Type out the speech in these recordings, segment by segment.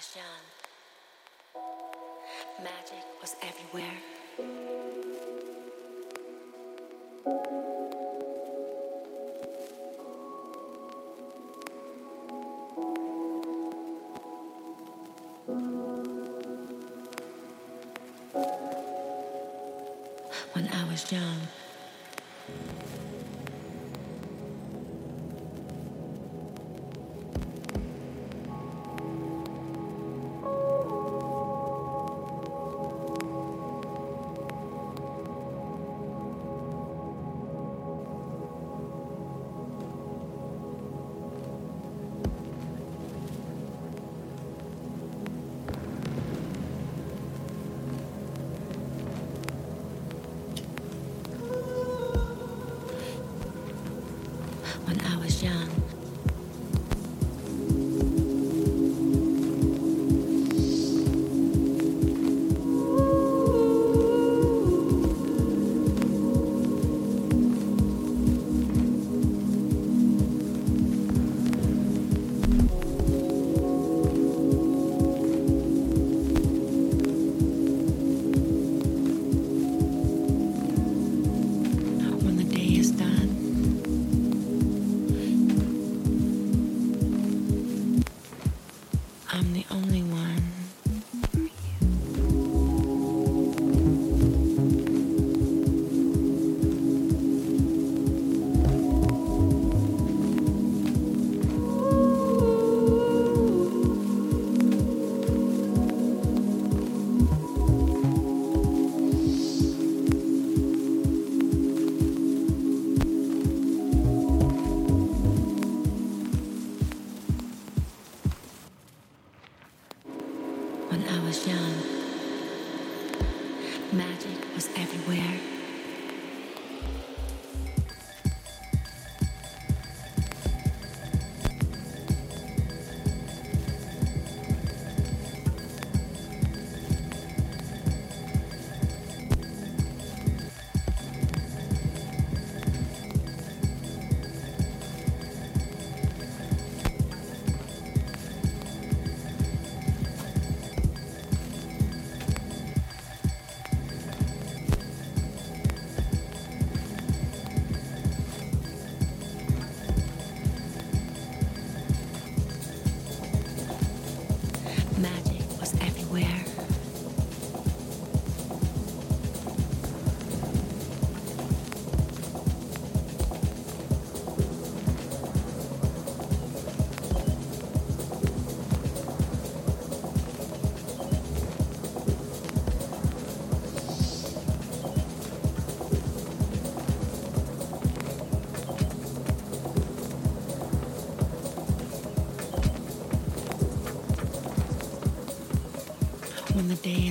was young, magic was everywhere.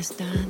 están.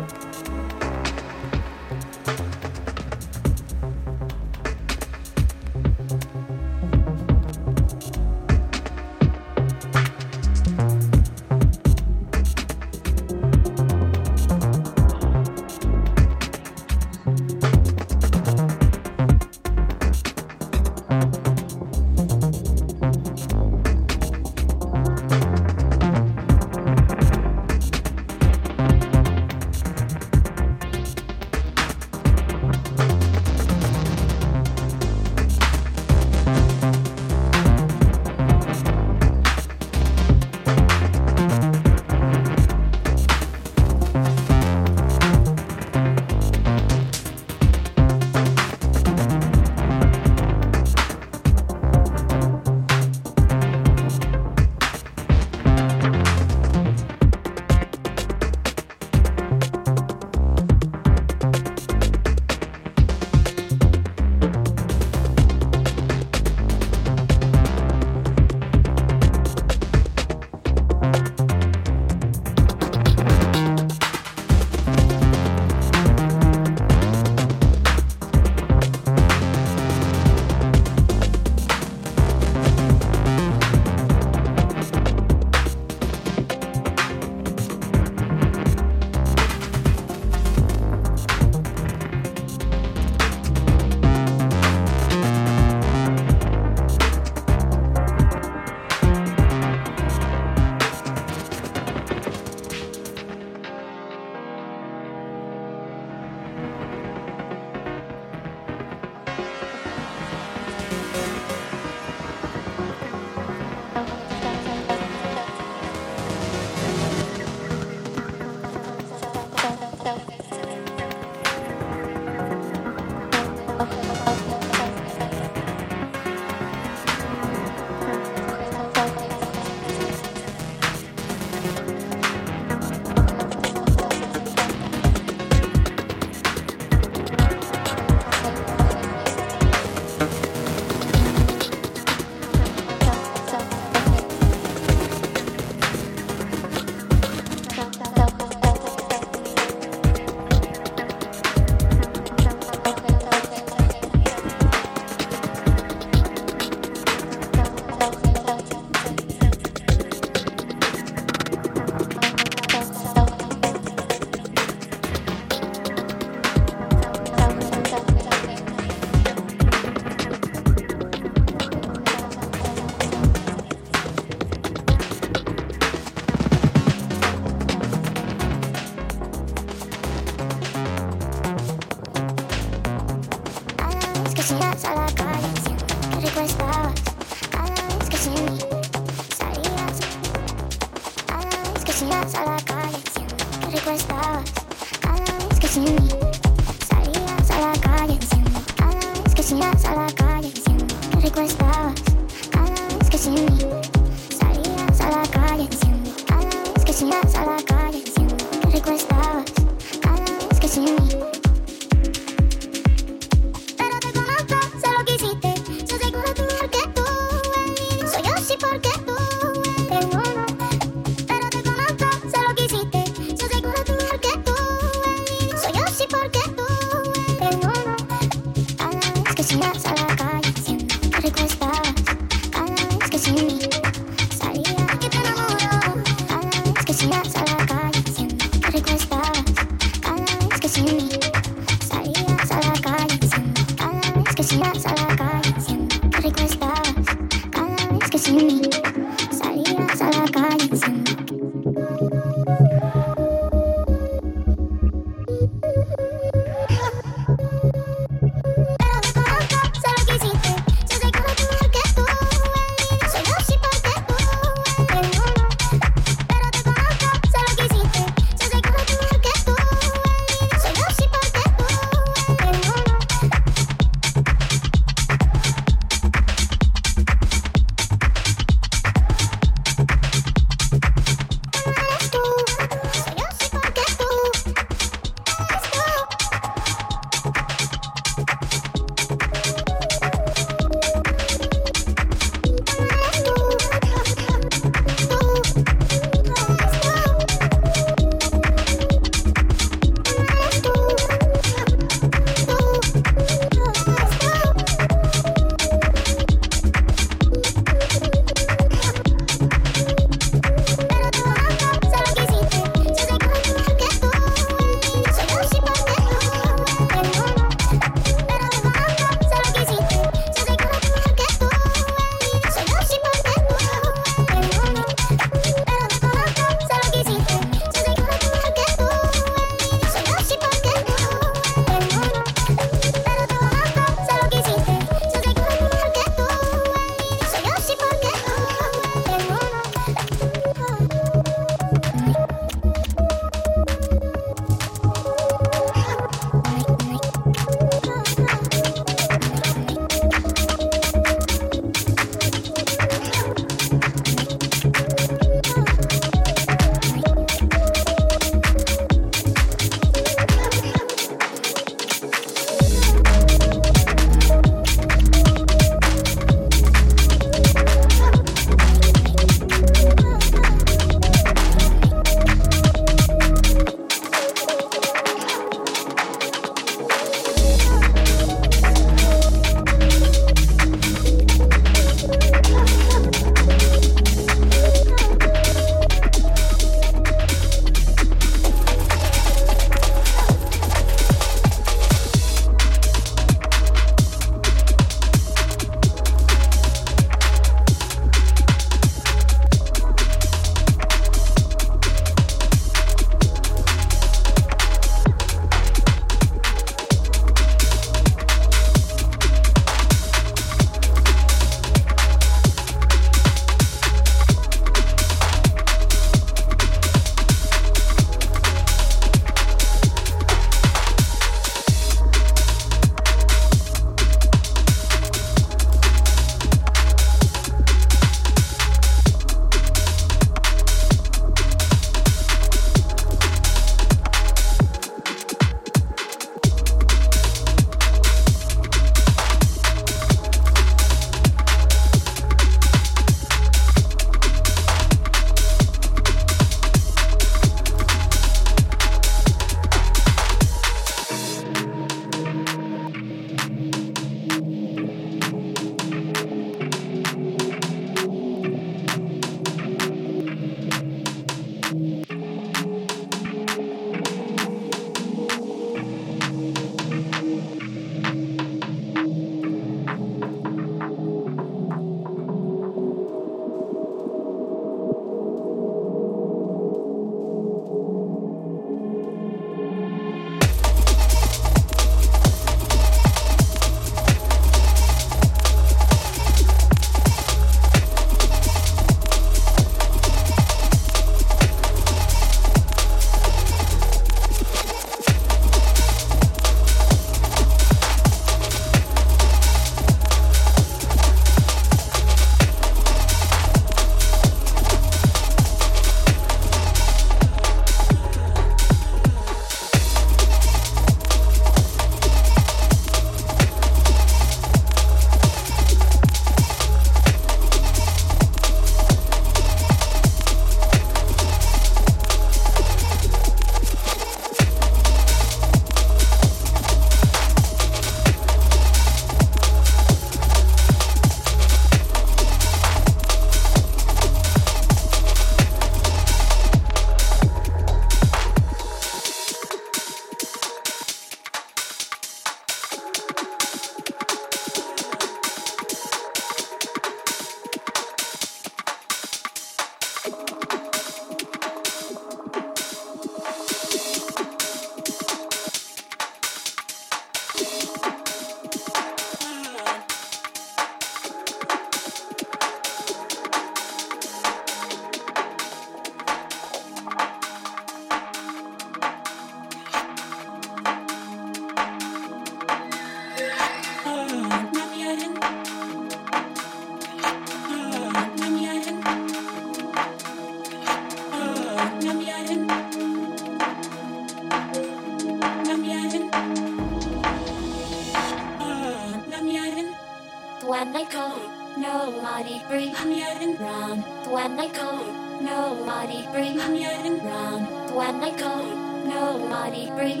When I call, nobody bring round. When I call, nobody bring.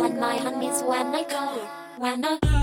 When my hand is when I call, when I.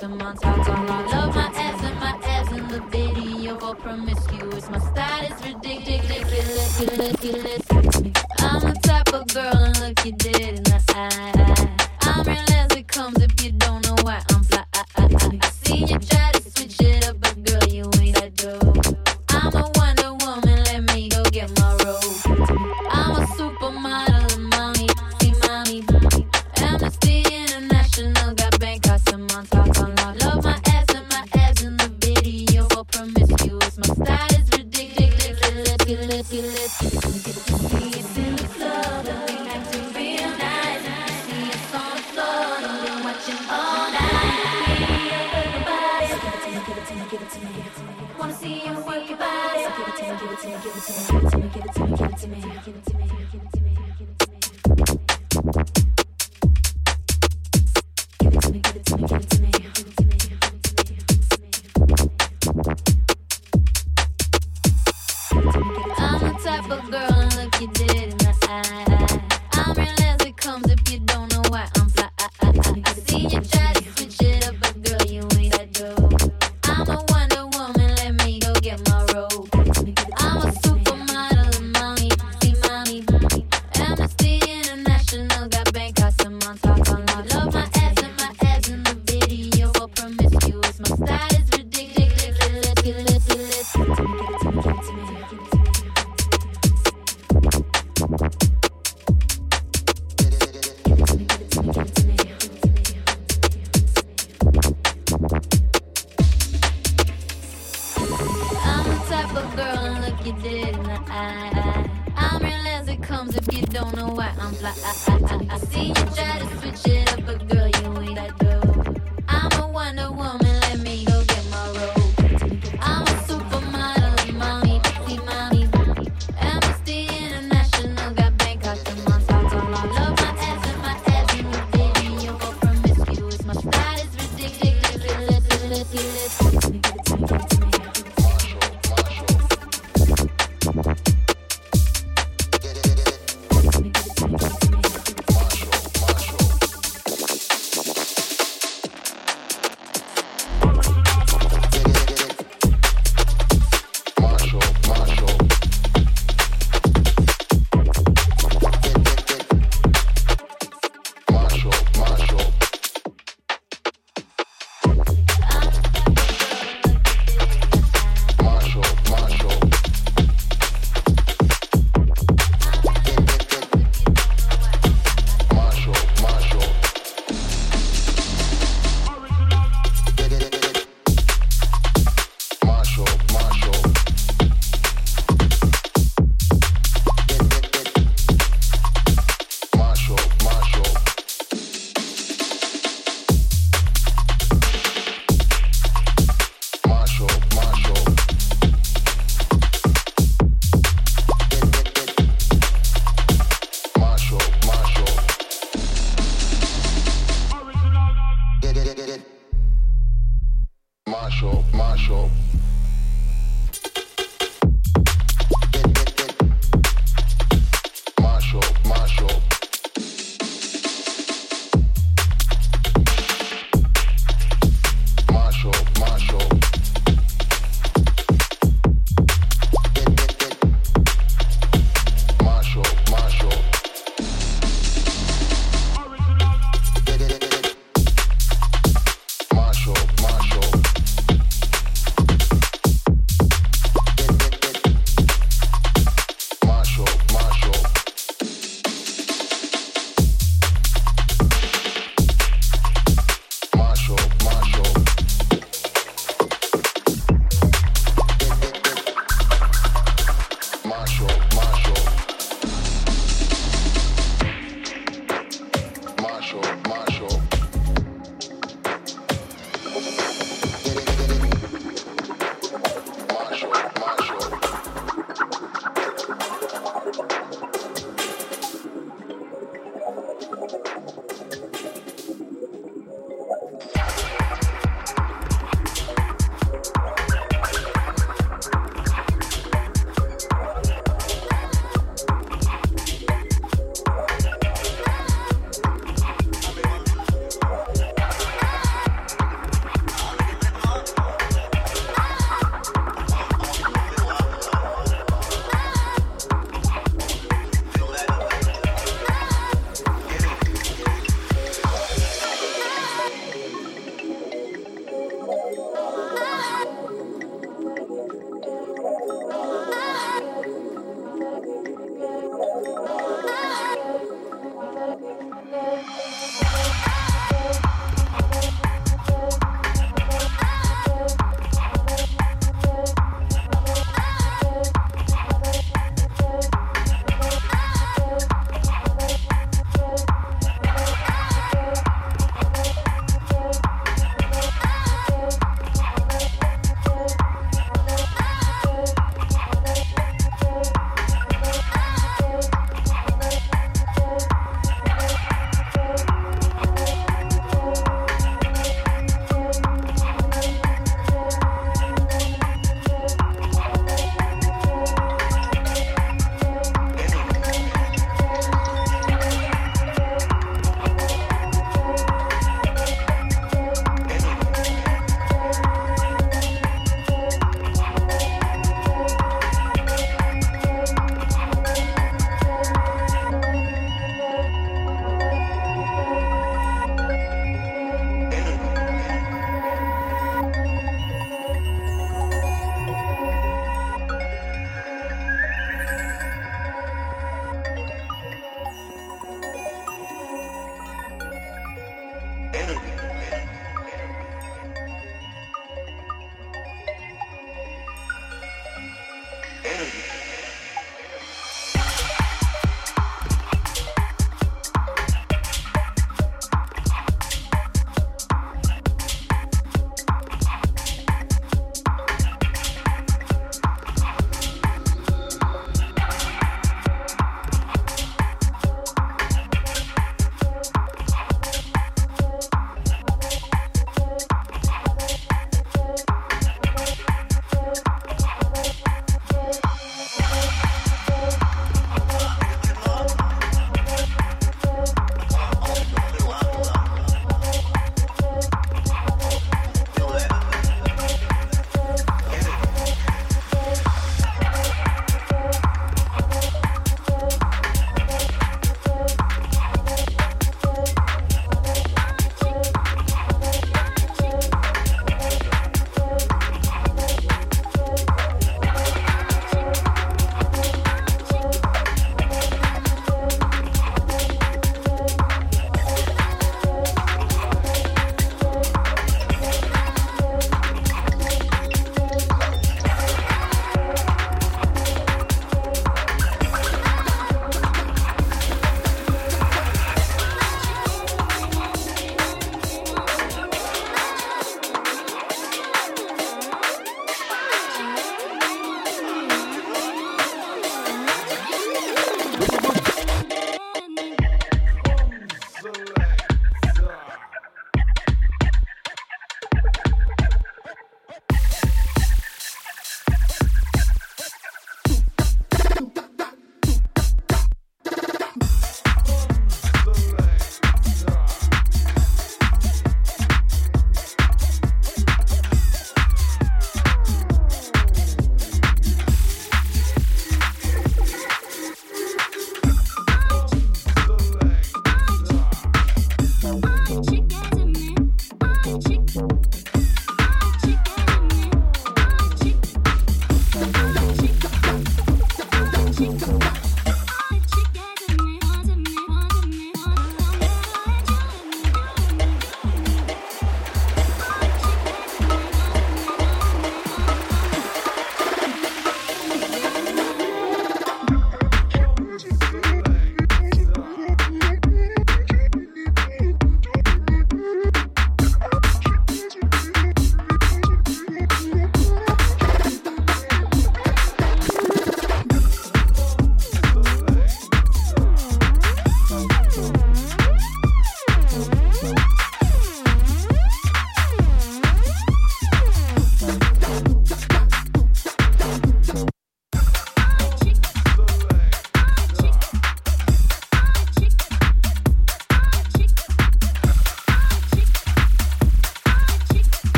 the montage all I love my ass and my ass in the video for promiscuous. My style is ridiculous. ridiculous, ridiculous. I'm the type of girl and look you dead in the eye. like I, I, I, I see you try to switch it up again.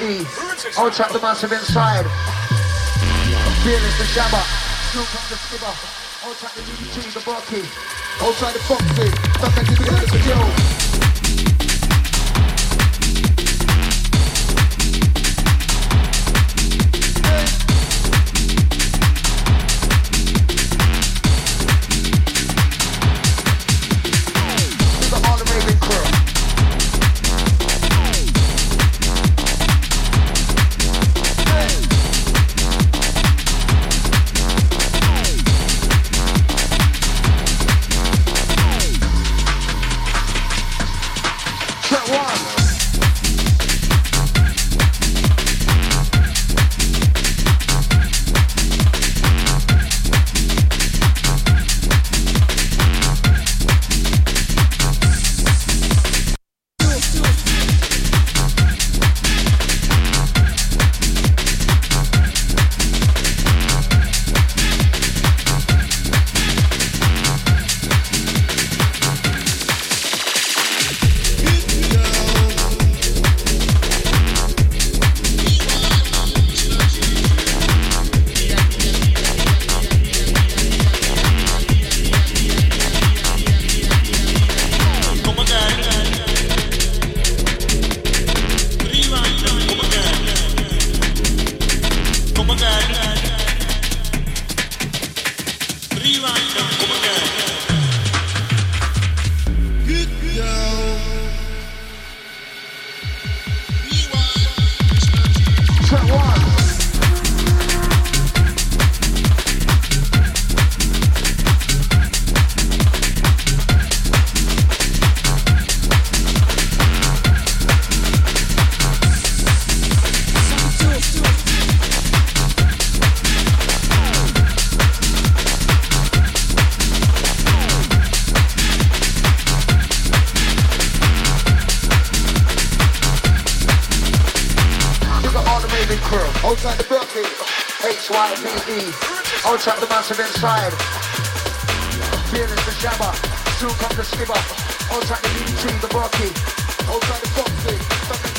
E. I'll trap the massive inside. Fearless the jabber. The skipper. I'll trap the DDT, the Barkey. I'll try the boxing. Sometimes you feel like it's I'll trap the massive inside. Here is the jabber, soon comes the skipper. I'll track the DT, the Rocky. I'll track the Foxy,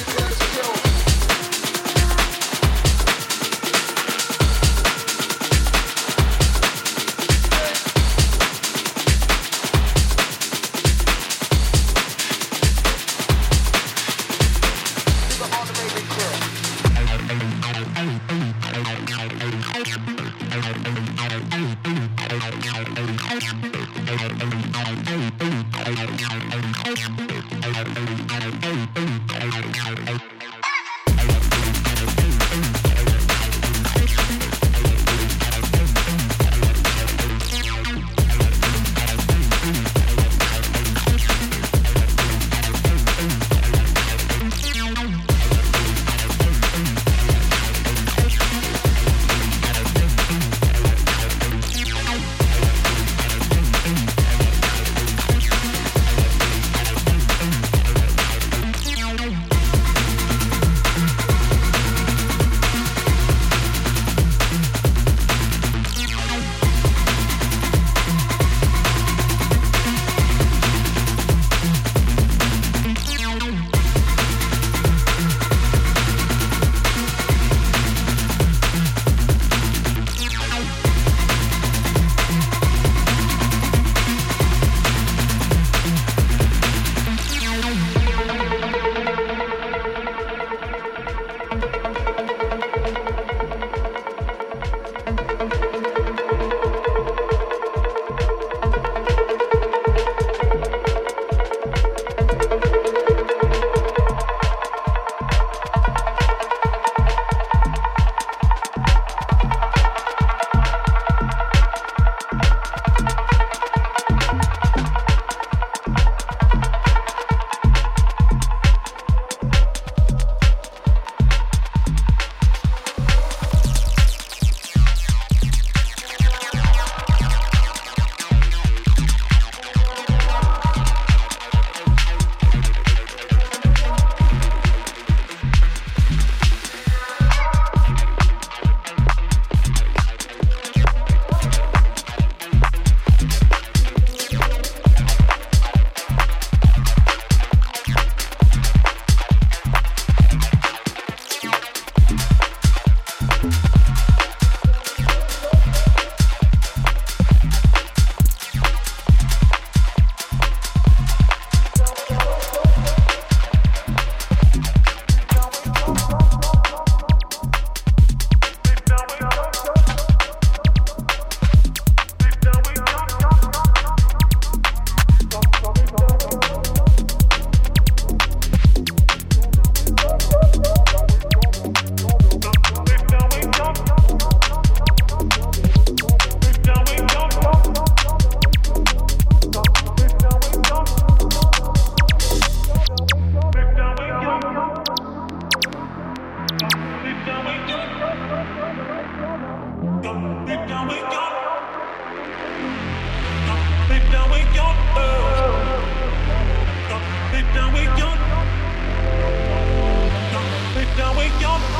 wake up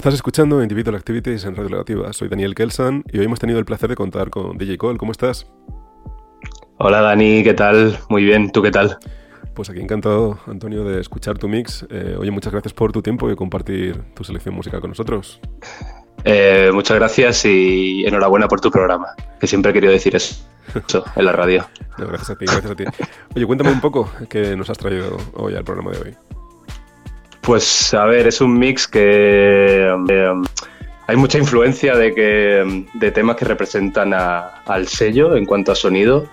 Estás escuchando Individual Activities en Radio Relativa. Soy Daniel Kelsan y hoy hemos tenido el placer de contar con DJ Cole. ¿Cómo estás? Hola Dani, ¿qué tal? Muy bien, ¿tú qué tal? Pues aquí encantado, Antonio, de escuchar tu mix. Eh, oye, muchas gracias por tu tiempo y compartir tu selección musical con nosotros. Eh, muchas gracias y enhorabuena por tu programa, que siempre he querido decir eso, eso en la radio. No, gracias a ti, gracias a ti. Oye, cuéntame un poco qué nos has traído hoy al programa de hoy. Pues a ver, es un mix que eh, hay mucha influencia de, que, de temas que representan a- al sello en cuanto a sonido.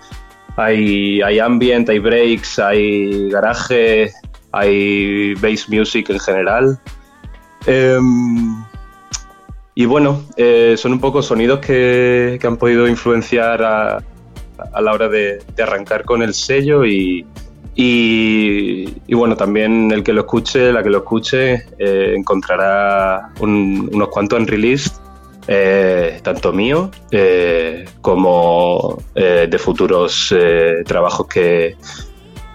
Hay, hay ambient, hay breaks, hay garaje, hay bass music en general. Em, y bueno, eh, son un poco sonidos que, que han podido influenciar a, a la hora de, de arrancar con el sello y, y, bueno, también el que lo escuche, la que lo escuche, eh, encontrará un- unos cuantos en release, eh, tanto mío eh, como eh, de futuros eh, trabajos que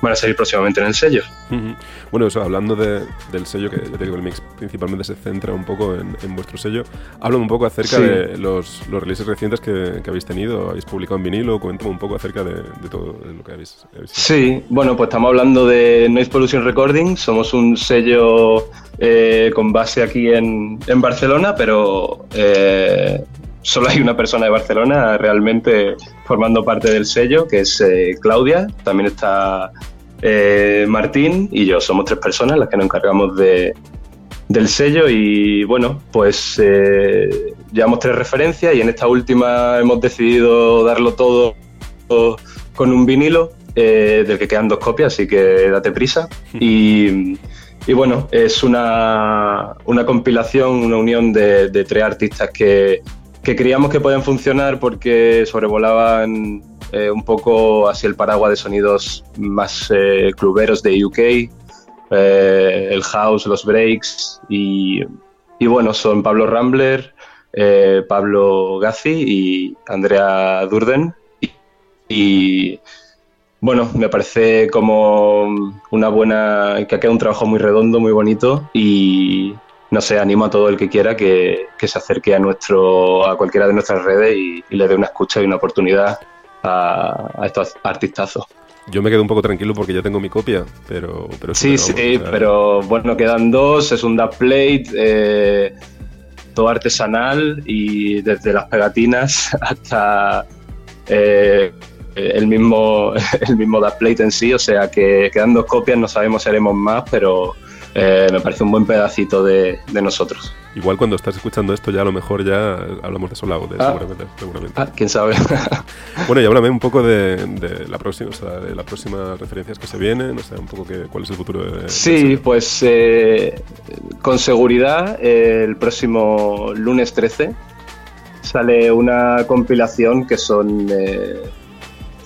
van a salir próximamente en el sello. Ujú. Bueno, eso, hablando de- del sello, que ya te digo, el mix principalmente se centra un poco en, en vuestro sello. Háblame un poco acerca Sí. de los, los releases recientes que, que habéis tenido, habéis publicado en vinilo, cuéntame un poco acerca de, de todo lo que habéis, habéis hecho. Sí, bueno, pues estamos hablando de Noise Pollution Recording. Somos un sello eh, con base aquí en, en Barcelona, pero eh, solo hay una persona de Barcelona realmente formando parte del sello, que es eh, Claudia. También está eh, Martín y yo. Somos tres personas las que nos encargamos de, del sello y bueno, pues eh, llevamos tres referencias y en esta última hemos decidido darlo todo con un vinilo eh, del que quedan dos copias, así que date prisa. Y, y bueno, es una, una compilación, una unión de, de tres artistas que, que creíamos que pueden funcionar porque sobrevolaban eh, un poco hacia el paraguas de sonidos más eh, cluberos de UK, eh, el house, los breaks y, y bueno, son Pablo Rambler, eh, Pablo Gazzi y Andrea Durden. Y, bueno, me parece como una buena, que ha quedado un trabajo muy redondo, muy bonito y no sé, animo a todo el que quiera que, que se acerque a nuestro, a cualquiera de nuestras redes y le dé una escucha y una oportunidad a, a estos artistazos. Yo me quedo un poco tranquilo porque ya tengo mi copia, pero... pero Sí, sí, pero bueno, quedan dos, es un dub plate, eh, todo artesanal y desde las pegatinas hasta eh, el mismo el mismo plate en sí, o sea que quedan dos copias, no sabemos si haremos más, pero eh, me parece un buen pedacito de, de nosotros. Igual cuando estás escuchando esto ya a lo mejor ya hablamos de Soul Out, Ah. seguramente, seguramente. Ah, quién sabe. Bueno, y háblame un poco de, de la próxima, o sea, de las próximas referencias que se vienen, o sea, un poco que, cuál es el futuro de... Sí, pues eh, con seguridad eh, el próximo lunes 13 sale una compilación que son eh,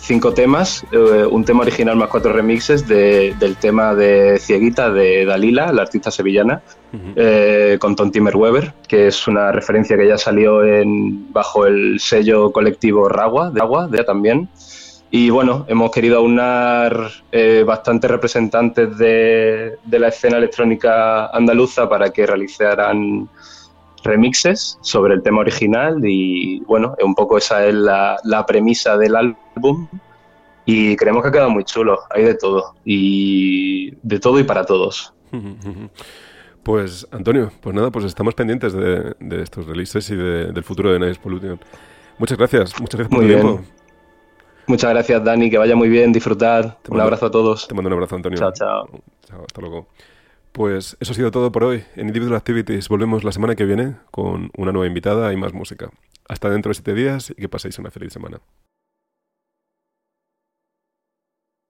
cinco temas, eh, un tema original más cuatro remixes de- del tema de Cieguita de Dalila, la artista sevillana, Ujú. eh, con Tom Timmerweber, que es una referencia que ya salió en, bajo el sello colectivo Ragua, de Agua, de ella también. Y bueno, hemos querido aunar eh, bastantes representantes de, de la escena electrónica andaluza para que realizaran remixes sobre el tema original y bueno, un poco esa es la, la premisa del álbum y creemos que ha quedado muy chulo, hay de todo y de todo y para todos. Pues Antonio, pues nada, pues estamos pendientes de, de estos releases y de- del futuro de Nice Pollution. Muchas gracias, muchas gracias por Muy tu bien. tiempo. Muchas gracias Dani, que vaya muy bien, disfrutad. Te Un mando- abrazo a todos. Te mando un abrazo, Antonio. Chao, chao. Chao, hasta luego. Pues eso ha sido todo por hoy. En Individual Activities volvemos la semana que viene con una nueva invitada y más música. Hasta dentro de siete días y que paséis una feliz semana.